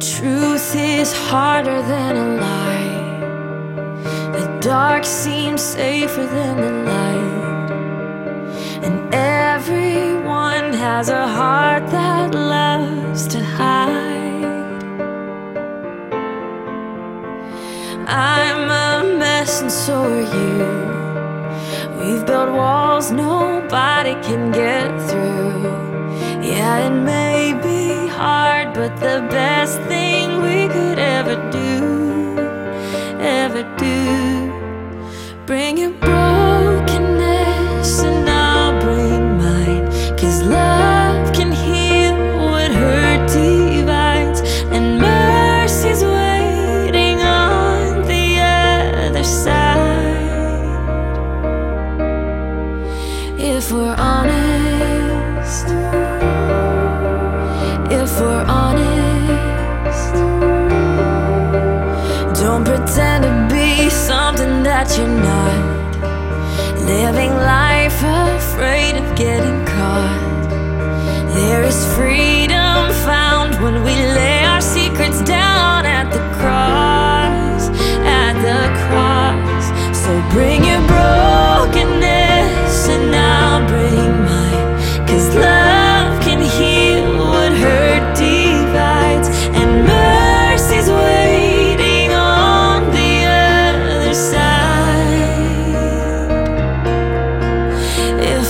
Truth is harder than a lie. The dark seems safer than the light. And everyone has a heart that loves to hide. I'm a mess, and so are you. We've built walls nobody can get through. Yeah, it may be hard, but the best thing we're honest, if we're honest, don't pretend to be something that you're not. Living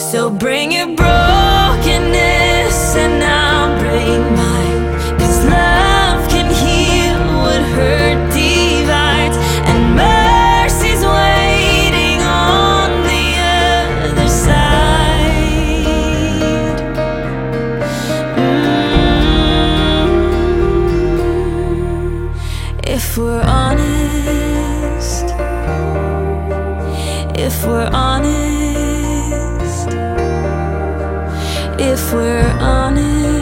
So bring your brokenness and I'll bring mine. Cause love can heal what hurt divides, and mercy's waiting on the other side. Mm. If we're honest, if we're honest, if we're honest.